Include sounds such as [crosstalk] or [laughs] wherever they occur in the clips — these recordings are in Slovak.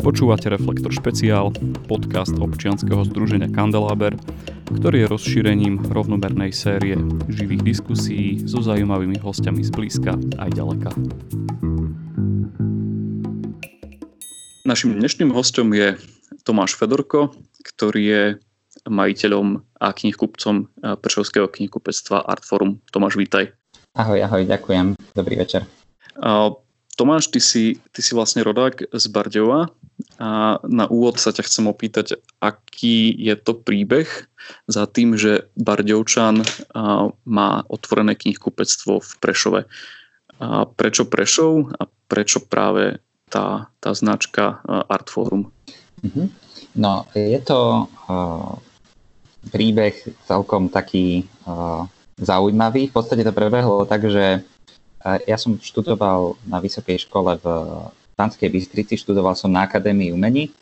Počúvate Reflektor špeciál, podcast občianskeho združenia Kandeláber, ktorý je rozšírením rovnomernej série živých diskusí so zaujímavými hostiami z blízka aj ďaleka. Našim dnešným hostom je Tomáš Fedorko, ktorý je majiteľom a knihkupcom Prešovského knihkupectva Artforum. Tomáš, vítaj. Ahoj, ahoj, ďakujem. Dobrý večer. Tomáš, ty si, ty si vlastne rodák z Bardejova a na úvod sa ťa chcem opýtať, aký je to príbeh za tým, že Bardejovčan má otvorené knihkupectvo v Prešove. A prečo Prešov a prečo práve tá, tá značka Artforum? Mhm. No, je to príbeh celkom taký zaujímavý. V podstate to prebehlo tak, že ja som študoval na vysokej škole v Banskej Bystrici, študoval som na Akadémii umení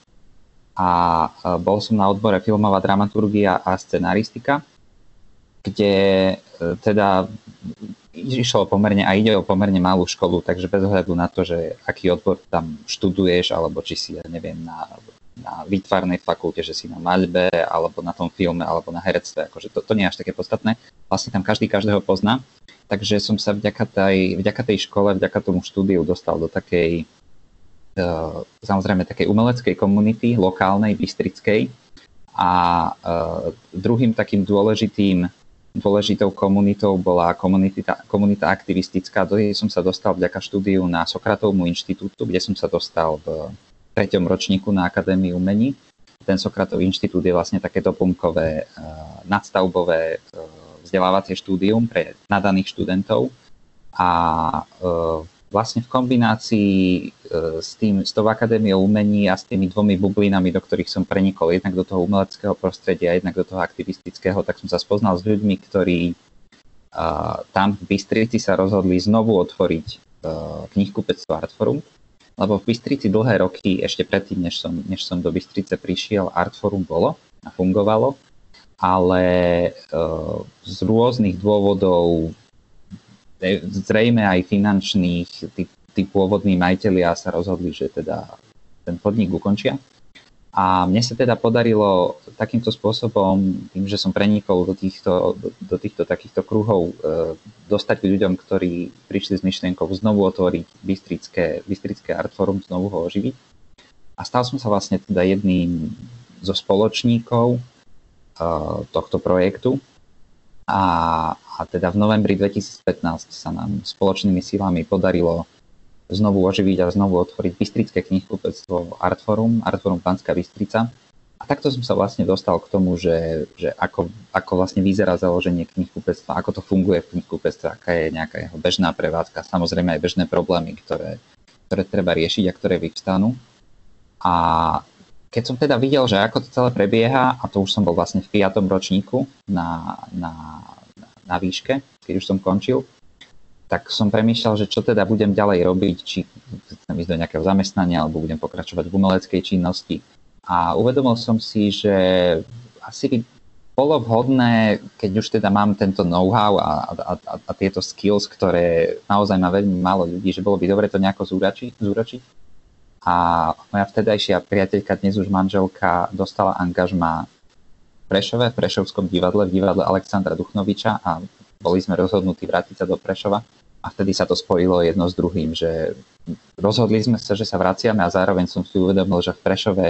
a bol som na odbore filmová dramaturgia a scenaristika, kde e, teda išlo pomerne a ide o pomerne malú školu, takže bez ohľadu na to, že aký odbor tam študuješ, alebo či si, ja neviem, na, na výtvarnej fakulte, že si na maľbe, alebo na tom filme, alebo na herectve, akože to, to nie je až také podstatné. Vlastne tam každý každého pozná takže som sa vďaka tej, vďaka tej škole, vďaka tomu štúdiu dostal do takej, samozrejme, takej umeleckej komunity, lokálnej, bystrickej. A uh, druhým takým dôležitým, dôležitou komunitou bola komunita, komunita aktivistická. Do nej som sa dostal vďaka štúdiu na Sokratovmu inštitútu, kde som sa dostal v treťom ročníku na Akadémii umení. Ten Sokratov inštitút je vlastne takéto pumpkové, uh, nadstavbové vzdelávacie štúdium pre nadaných študentov a e, vlastne v kombinácii e, s, tým, s tou akadémiou umení a s tými dvomi bublinami, do ktorých som prenikol, jednak do toho umeleckého prostredia, jednak do toho aktivistického, tak som sa spoznal s ľuďmi, ktorí uh, tam v Bystrici sa rozhodli znovu otvoriť uh, knihkupectvo Artforum, lebo v Bystrici dlhé roky, ešte predtým, než som, než som do Bystrice prišiel, Artforum bolo a fungovalo ale e, z rôznych dôvodov, e, zrejme aj finančných, tí, tí pôvodní majiteľia sa rozhodli, že teda ten podnik ukončia. A mne sa teda podarilo takýmto spôsobom, tým, že som prenikol do týchto, do, týchto takýchto kruhov, e, dostať k ľuďom, ktorí prišli s myšlienkou znovu otvoriť Bystrické, Bystrické Artforum, znovu ho oživiť. A stal som sa vlastne teda jedným zo spoločníkov tohto projektu. A, a teda v novembri 2015 sa nám spoločnými silami podarilo znovu oživiť a znovu otvoriť Bystrické knihkupectvo Artforum, Artforum Panská Bystrica. A takto som sa vlastne dostal k tomu, že, že ako, ako vlastne vyzerá založenie knihkupectva, ako to funguje v knihkupectve, aká je nejaká jeho bežná prevádzka, samozrejme aj bežné problémy, ktoré, ktoré treba riešiť a ktoré vyvstanú. A keď som teda videl, že ako to celé prebieha, a to už som bol vlastne v 5. ročníku na, na, na výške, keď už som končil, tak som premýšľal, že čo teda budem ďalej robiť, či chcem ísť do nejakého zamestnania, alebo budem pokračovať v umeleckej činnosti. A uvedomil som si, že asi by bolo vhodné, keď už teda mám tento know-how a, a, a, a tieto skills, ktoré naozaj má veľmi málo ľudí, že bolo by dobre to nejako zúračiť, zúročiť a moja vtedajšia priateľka, dnes už manželka, dostala angažma v Prešove, v Prešovskom divadle, v divadle Alexandra Duchnoviča a boli sme rozhodnutí vrátiť sa do Prešova a vtedy sa to spojilo jedno s druhým, že rozhodli sme sa, že sa vraciame a zároveň som si uvedomil, že v Prešove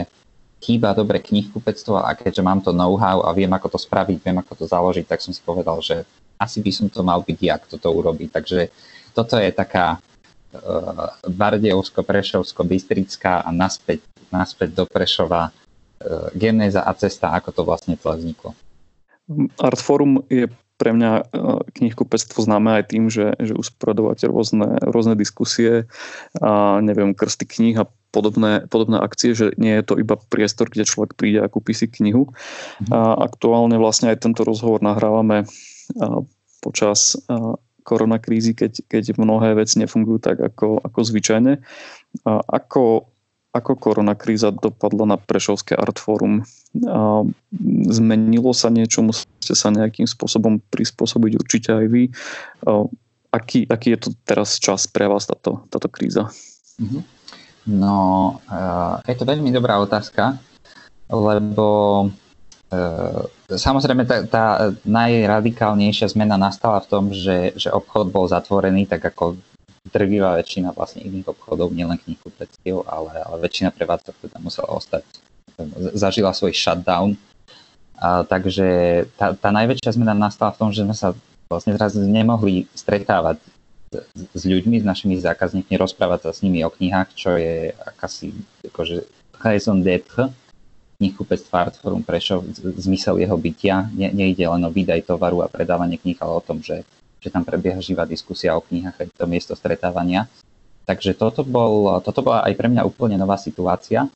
chýba dobre knihkupectvo a keďže mám to know-how a viem, ako to spraviť, viem, ako to založiť, tak som si povedal, že asi by som to mal byť ja, kto to urobí. Takže toto je taká Bardejovsko, Prešovsko, Bystrická a naspäť, naspäť do Prešova eh, genéza a cesta, ako to vlastne celé vzniklo. Artforum je pre mňa eh, knihkupectvo známe aj tým, že, že usporadovate rôzne, rôzne diskusie a neviem, krsty kníh a podobné, podobné akcie, že nie je to iba priestor, kde človek príde a kúpi si knihu. Mhm. A aktuálne vlastne aj tento rozhovor nahrávame počas koronakrízy, keď, keď mnohé veci nefungujú tak, ako, ako zvyčajne. A ako, ako koronakríza dopadla na Prešovské Artforum? A zmenilo sa niečo? Musíte sa nejakým spôsobom prispôsobiť určite aj vy. A aký, aký je to teraz čas pre vás táto, táto kríza? Mm-hmm. No, je to veľmi dobrá otázka, lebo samozrejme tá, tá najradikálnejšia zmena nastala v tom, že, že obchod bol zatvorený, tak ako drvivá väčšina vlastne iných obchodov, nielen knihkupectiev, ale, ale väčšina prevádzok teda musela ostať, zažila svoj shutdown. A, takže tá, tá najväčšia zmena nastala v tom, že sme sa vlastne zrazu nemohli stretávať s ľuďmi, s našimi zákazníkmi, rozprávať sa s nimi o knihách, čo je akási akože raison d'être knihkupectva Artforum Prešov, zmysel jeho bytia. Ne, nejde len o výdaj tovaru a predávanie kníh, ale o tom, že, že tam prebieha živá diskusia o knihách, je to miesto stretávania. Takže toto, bol, toto bola aj pre mňa úplne nová situácia,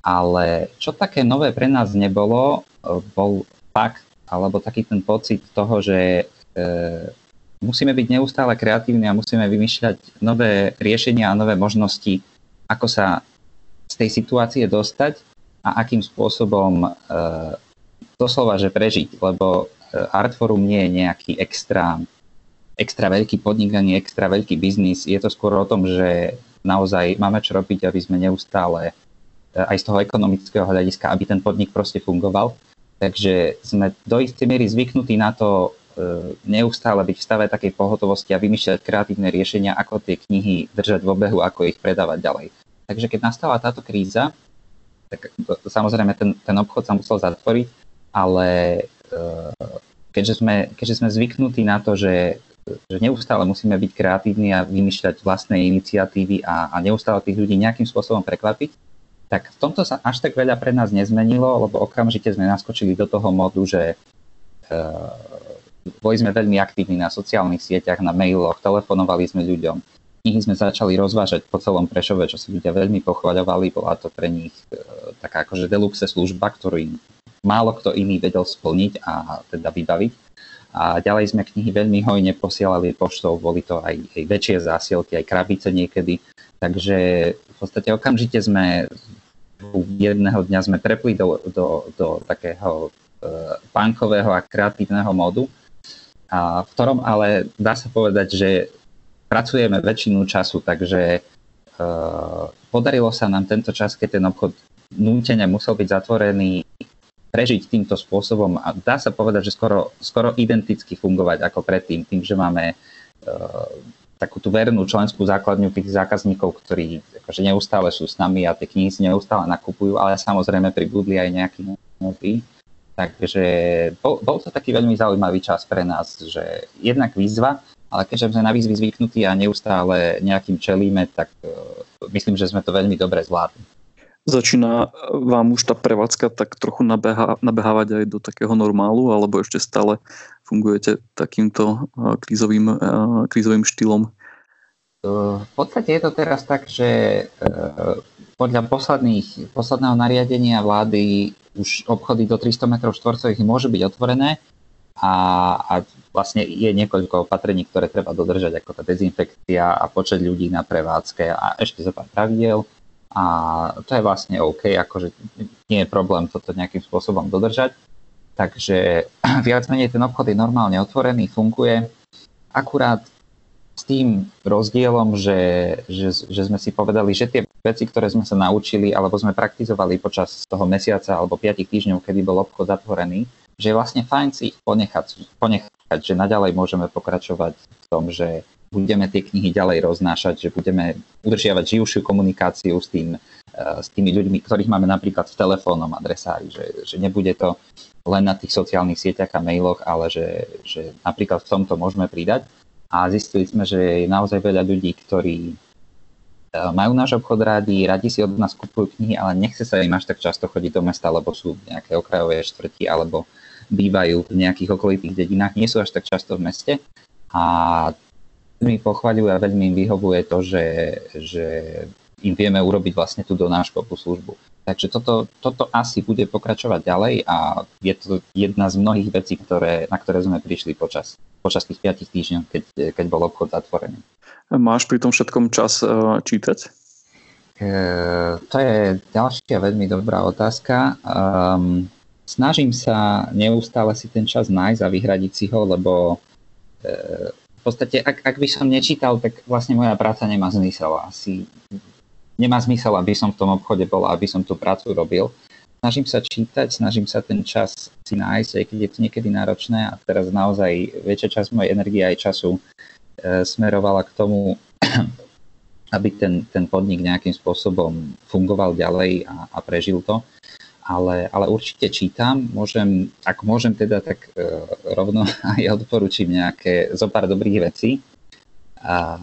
ale čo také nové pre nás nebolo, bol fakt, alebo taký ten pocit toho, že e, musíme byť neustále kreatívni a musíme vymýšľať nové riešenia a nové možnosti, ako sa z tej situácie dostať a akým spôsobom e, doslova, že prežiť, lebo e, Artforum nie je nejaký extra, extra veľký podnik ani extra veľký biznis. Je to skôr o tom, že naozaj máme čo robiť, aby sme neustále e, aj z toho ekonomického hľadiska, aby ten podnik proste fungoval. Takže sme do istej miery zvyknutí na to E, neustále byť v stave takej pohotovosti a vymýšľať kreatívne riešenia, ako tie knihy držať v obehu, ako ich predávať ďalej. Takže keď nastala táto kríza, tak samozrejme ten, ten obchod sa musel zatvoriť, ale e, keďže sme, keďže sme zvyknutí na to, že, že neustále musíme byť kreatívni a vymýšľať vlastné iniciatívy a, a neustále tých ľudí nejakým spôsobom prekvapiť, tak v tomto sa až tak veľa pre nás nezmenilo, lebo okamžite sme naskočili do toho modu, že e, boli sme veľmi aktívni na sociálnych sieťach, na mailoch, telefonovali sme ľuďom. Knihy sme začali rozvážať po celom Prešove, čo si ľudia veľmi pochvaľovali. Bola to pre nich e, taká akože deluxe služba, ktorú málo kto iný vedel splniť a teda vybaviť. A ďalej sme knihy veľmi hojne posielali poštou, boli to aj, aj väčšie zásielky, aj krabice niekedy. Takže v podstate okamžite sme jedného dňa sme prepli do, do, do takého e, punkového a kreatívneho modu a v ktorom ale dá sa povedať, že pracujeme väčšinu času, takže uh, podarilo sa nám tento čas, keď ten obchod nútene musel byť zatvorený, prežiť týmto spôsobom a dá sa povedať, že skoro, skoro identicky fungovať ako predtým, tým, že máme uh, takú tú vernú členskú základňu tých zákazníkov, ktorí akože neustále sú s nami a tie knihy si neustále nakupujú, ale samozrejme pribudli aj nejakí noví. Takže bol, bol to taký veľmi zaujímavý čas pre nás, že jednak výzva, ale keďže sme na výzvy zvyknutí a neustále nejakým čelíme, tak uh, myslím, že sme to veľmi dobre zvládli. Začína vám už tá prevádzka tak trochu nabeha, nabehávať aj do takého normálu, alebo ešte stále fungujete takýmto uh, krízovým, krízovým štýlom? V podstate je to teraz tak, že podľa posledných, posledného nariadenia vlády už obchody do 300 m štvorcových môžu byť otvorené a, a vlastne je niekoľko opatrení, ktoré treba dodržať, ako tá dezinfekcia a počet ľudí na prevádzke a ešte zo pár pravidiel. A to je vlastne OK, akože nie je problém toto nejakým spôsobom dodržať. Takže [clears throat] viac menej ten obchod je normálne otvorený, funguje. Akurát s tým rozdielom, že, že, že sme si povedali, že tie veci, ktoré sme sa naučili alebo sme praktizovali počas toho mesiaca alebo 5 týždňov, kedy bol obchod zatvorený, že je vlastne fajn si ich ponechať, ponechať, že naďalej môžeme pokračovať v tom, že budeme tie knihy ďalej roznášať, že budeme udržiavať živšiu komunikáciu s, tým, eh, s tými ľuďmi, ktorých máme napríklad v telefónnom adresári, že, že nebude to len na tých sociálnych sieťach a mailoch, ale že, že napríklad v tomto môžeme pridať. A zistili sme, že je naozaj veľa ľudí, ktorí e, majú náš obchod rádi, radi si od nás kupujú knihy, ale nechce sa im až tak často chodiť do mesta, lebo sú nejaké okrajové štvrti alebo bývajú v nejakých okolitých dedinách, nie sú až tak často v meste a mi pochvaľujú a veľmi im vyhovuje to, že, že im vieme urobiť vlastne tú donáškovú službu. Takže toto, toto asi bude pokračovať ďalej a je to jedna z mnohých vecí, ktoré, na ktoré sme prišli počas, počas tých 5 týždňov, keď, keď bol obchod zatvorený. Máš pri tom všetkom čas uh, čítať? E, to je ďalšia veľmi dobrá otázka. Um, snažím sa neustále si ten čas nájsť a vyhradiť si ho, lebo e, v podstate, ak, ak by som nečítal, tak vlastne moja práca nemá zmysel. Asi nemá zmysel, aby som v tom obchode bol, aby som tú prácu robil. Snažím sa čítať, snažím sa ten čas si nájsť, aj keď je to niekedy náročné a teraz naozaj väčšia časť mojej energie aj času e, smerovala k tomu, [clears throat] aby ten, ten podnik nejakým spôsobom fungoval ďalej a, a prežil to. Ale, ale určite čítam, môžem, ak môžem teda, tak e, rovno [laughs] aj odporúčim nejaké zo pár dobrých vecí. A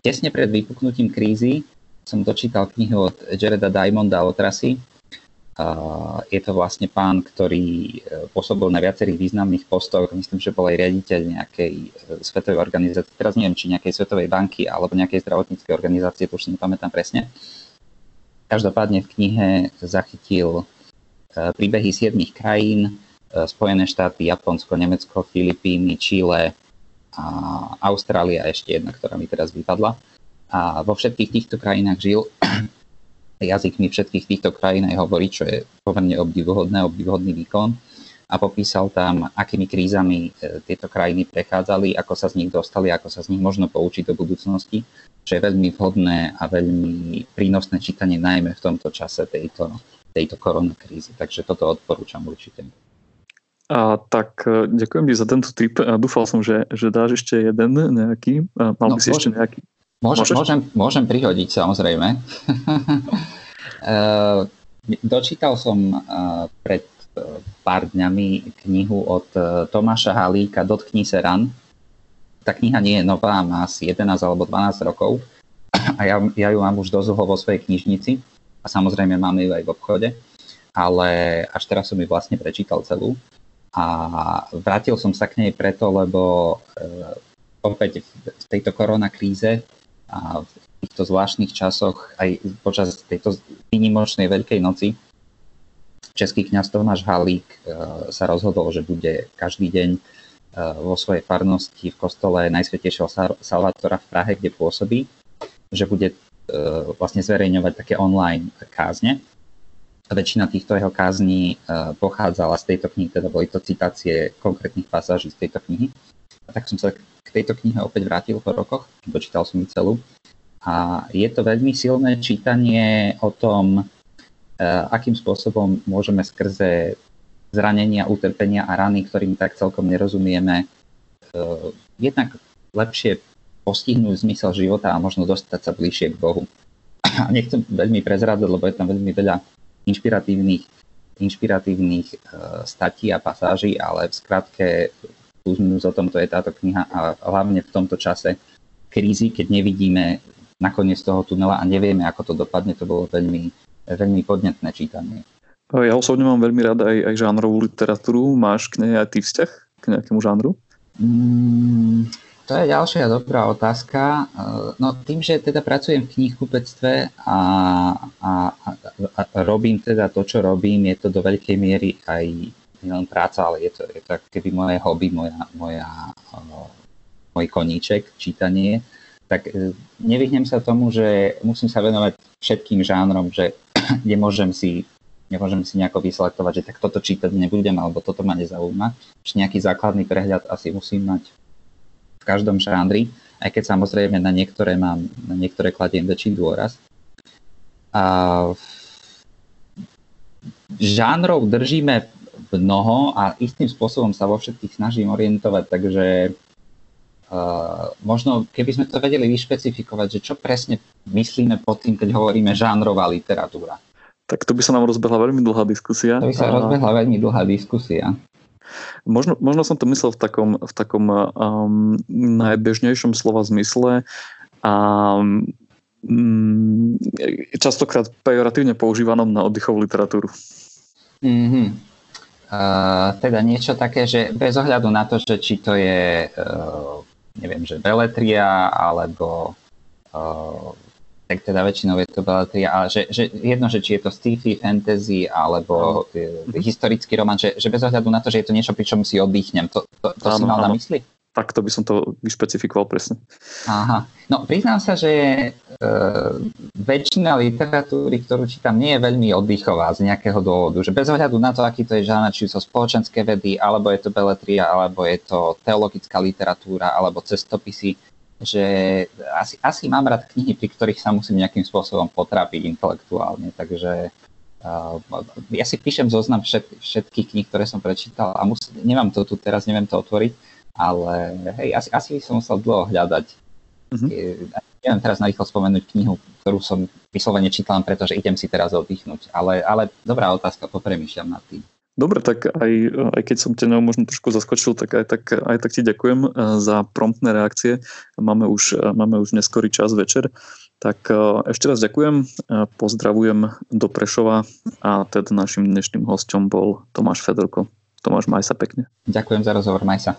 tesne pred vypuknutím krízy som dočítal knihu od Jareda Diamonda o trasy. Je to vlastne pán, ktorý e, pôsobil na viacerých významných postoch. Myslím, že bol aj riaditeľ nejakej e, svetovej organizácie. Teraz neviem, či nejakej svetovej banky alebo nejakej zdravotníckej organizácie, to už si nepamätám presne. Každopádne v knihe zachytil e, príbehy siedmých krajín, Spojené štáty, Japonsko, Nemecko, Filipíny, Čile, a Austrália ešte jedna, ktorá mi teraz vypadla a vo všetkých týchto krajinách žil. [clears throat] Jazykmi všetkých týchto krajín aj hovorí, čo je pomerne obdivuhodné, obdivuhodný výkon a popísal tam, akými krízami e, tieto krajiny prechádzali, ako sa z nich dostali, ako sa z nich možno poučiť do budúcnosti, čo je veľmi vhodné a veľmi prínosné čítanie najmä v tomto čase tejto, tejto koronakrízy. Takže toto odporúčam určite. A tak e, ďakujem ti za tento tip. Dúfal som, že, že dáš ešte jeden nejaký. Mal no, by si môžem, ešte nejaký. Môžem, môžem, môžem prihodiť, samozrejme. Uh, [laughs] dočítal som pred pár dňami knihu od Tomáša Halíka Dotkni se ran. Tá kniha nie je nová, má asi 11 alebo 12 rokov. A ja, ja ju mám už dosť vo svojej knižnici. A samozrejme mám ju aj v obchode, ale až teraz som ju vlastne prečítal celú. A vrátil som sa k nej preto, lebo opäť v tejto koronakríze a v týchto zvláštnych časoch, aj počas tejto výnimočnej Veľkej noci, český kňaz Tomáš Halík e, sa rozhodol, že bude každý deň e, vo svojej farnosti v kostole Najsvetejšieho Salvatora v Prahe, kde pôsobí, že bude e, vlastne zverejňovať také online kázne. Väčšina týchto jeho kázní pochádzala z tejto knihy, teda boli to citácie konkrétnych pasáží z tejto knihy. A tak som sa tejto knihe opäť vrátil po rokoch, dočítal som ju celú. A je to veľmi silné čítanie o tom, akým spôsobom môžeme skrze zranenia, utrpenia a rany, ktorým tak celkom nerozumieme, e, jednak lepšie postihnúť zmysel života a možno dostať sa bližšie k Bohu. A nechcem veľmi prezrádzať, lebo je tam veľmi veľa inšpiratívnych, inšpiratívnych e, statí a pasáží, ale v skratke plus o tomto je táto kniha a hlavne v tomto čase krízy, keď nevidíme nakoniec toho tunela a nevieme, ako to dopadne, to bolo veľmi, veľmi podnetné čítanie. Ja osobne mám veľmi rád aj, aj žánrovú literatúru. Máš k nej aj ty vzťah k nejakému žánru? Mm, to je ďalšia dobrá otázka. No tým, že teda pracujem v knihkupectve a, a, a, a robím teda to, čo robím, je to do veľkej miery aj nielen práca, ale je to, je to keby moje hobby, moja, moja, uh, môj koníček, čítanie, tak uh, nevyhnem sa tomu, že musím sa venovať všetkým žánrom, že [clears throat] nemôžem si nemôžem si nejako vyselektovať, že tak toto čítať nebudem, alebo toto ma nezaujíma. Že nejaký základný prehľad asi musím mať v každom žánri, aj keď samozrejme na niektoré mám, na niektoré kladiem väčší dôraz. A žánrov držíme mnoho a istým spôsobom sa vo všetkých snažím orientovať, takže možno keby sme to vedeli vyšpecifikovať, že čo presne myslíme pod tým, keď hovoríme žánrová literatúra. Tak to by sa nám rozbehla veľmi dlhá diskusia. To by sa a... rozbehla veľmi dlhá diskusia. Možno, možno som to myslel v takom, v takom um, najbežnejšom slova zmysle a um, častokrát pejoratívne používanom na oddychovú literatúru. Mm-hmm. Uh, teda niečo také, že bez ohľadu na to, že či to je, uh, neviem, že beletria, alebo uh, tak teda väčšinou je to beletria, ale že, že jedno, že či je to sci-fi, fantasy, alebo uh, historický román, že, že bez ohľadu na to, že je to niečo, pri čom si oddychnem, to, to, to ano, si mal ano. na mysli? Takto by som to vyšpecifikoval presne. Aha. No priznám sa, že e, väčšina literatúry, ktorú čítam, nie je veľmi oddychová z nejakého dôvodu. Že bez ohľadu na to, aký to je žána, či sú spoločenské vedy, alebo je to beletria, alebo je to teologická literatúra, alebo cestopisy, že asi, asi mám rád knihy, pri ktorých sa musím nejakým spôsobom potrápiť intelektuálne, takže uh, ja si píšem zoznam všet, všetkých kníh, ktoré som prečítal a mus, nemám to tu teraz, neviem to otvoriť, ale hej, asi, asi som musel dlho hľadať. Mm-hmm. Neviem teraz narýchlo spomenúť knihu, ktorú som vyslovene čítal, pretože idem si teraz oddychnúť, ale, ale dobrá otázka, popremýšľam nad tým. Dobre, tak aj, aj keď som ťa možno trošku zaskočil, tak aj tak, aj tak ti ďakujem eh, za promptné reakcie. Máme už, eh, máme už neskorý čas večer. Tak eh, ešte raz ďakujem, pozdravujem do Prešova a teda našim dnešným hostom bol Tomáš Fedorko. Tomáš, maj sa pekne. Ďakujem za rozhovor, maj sa.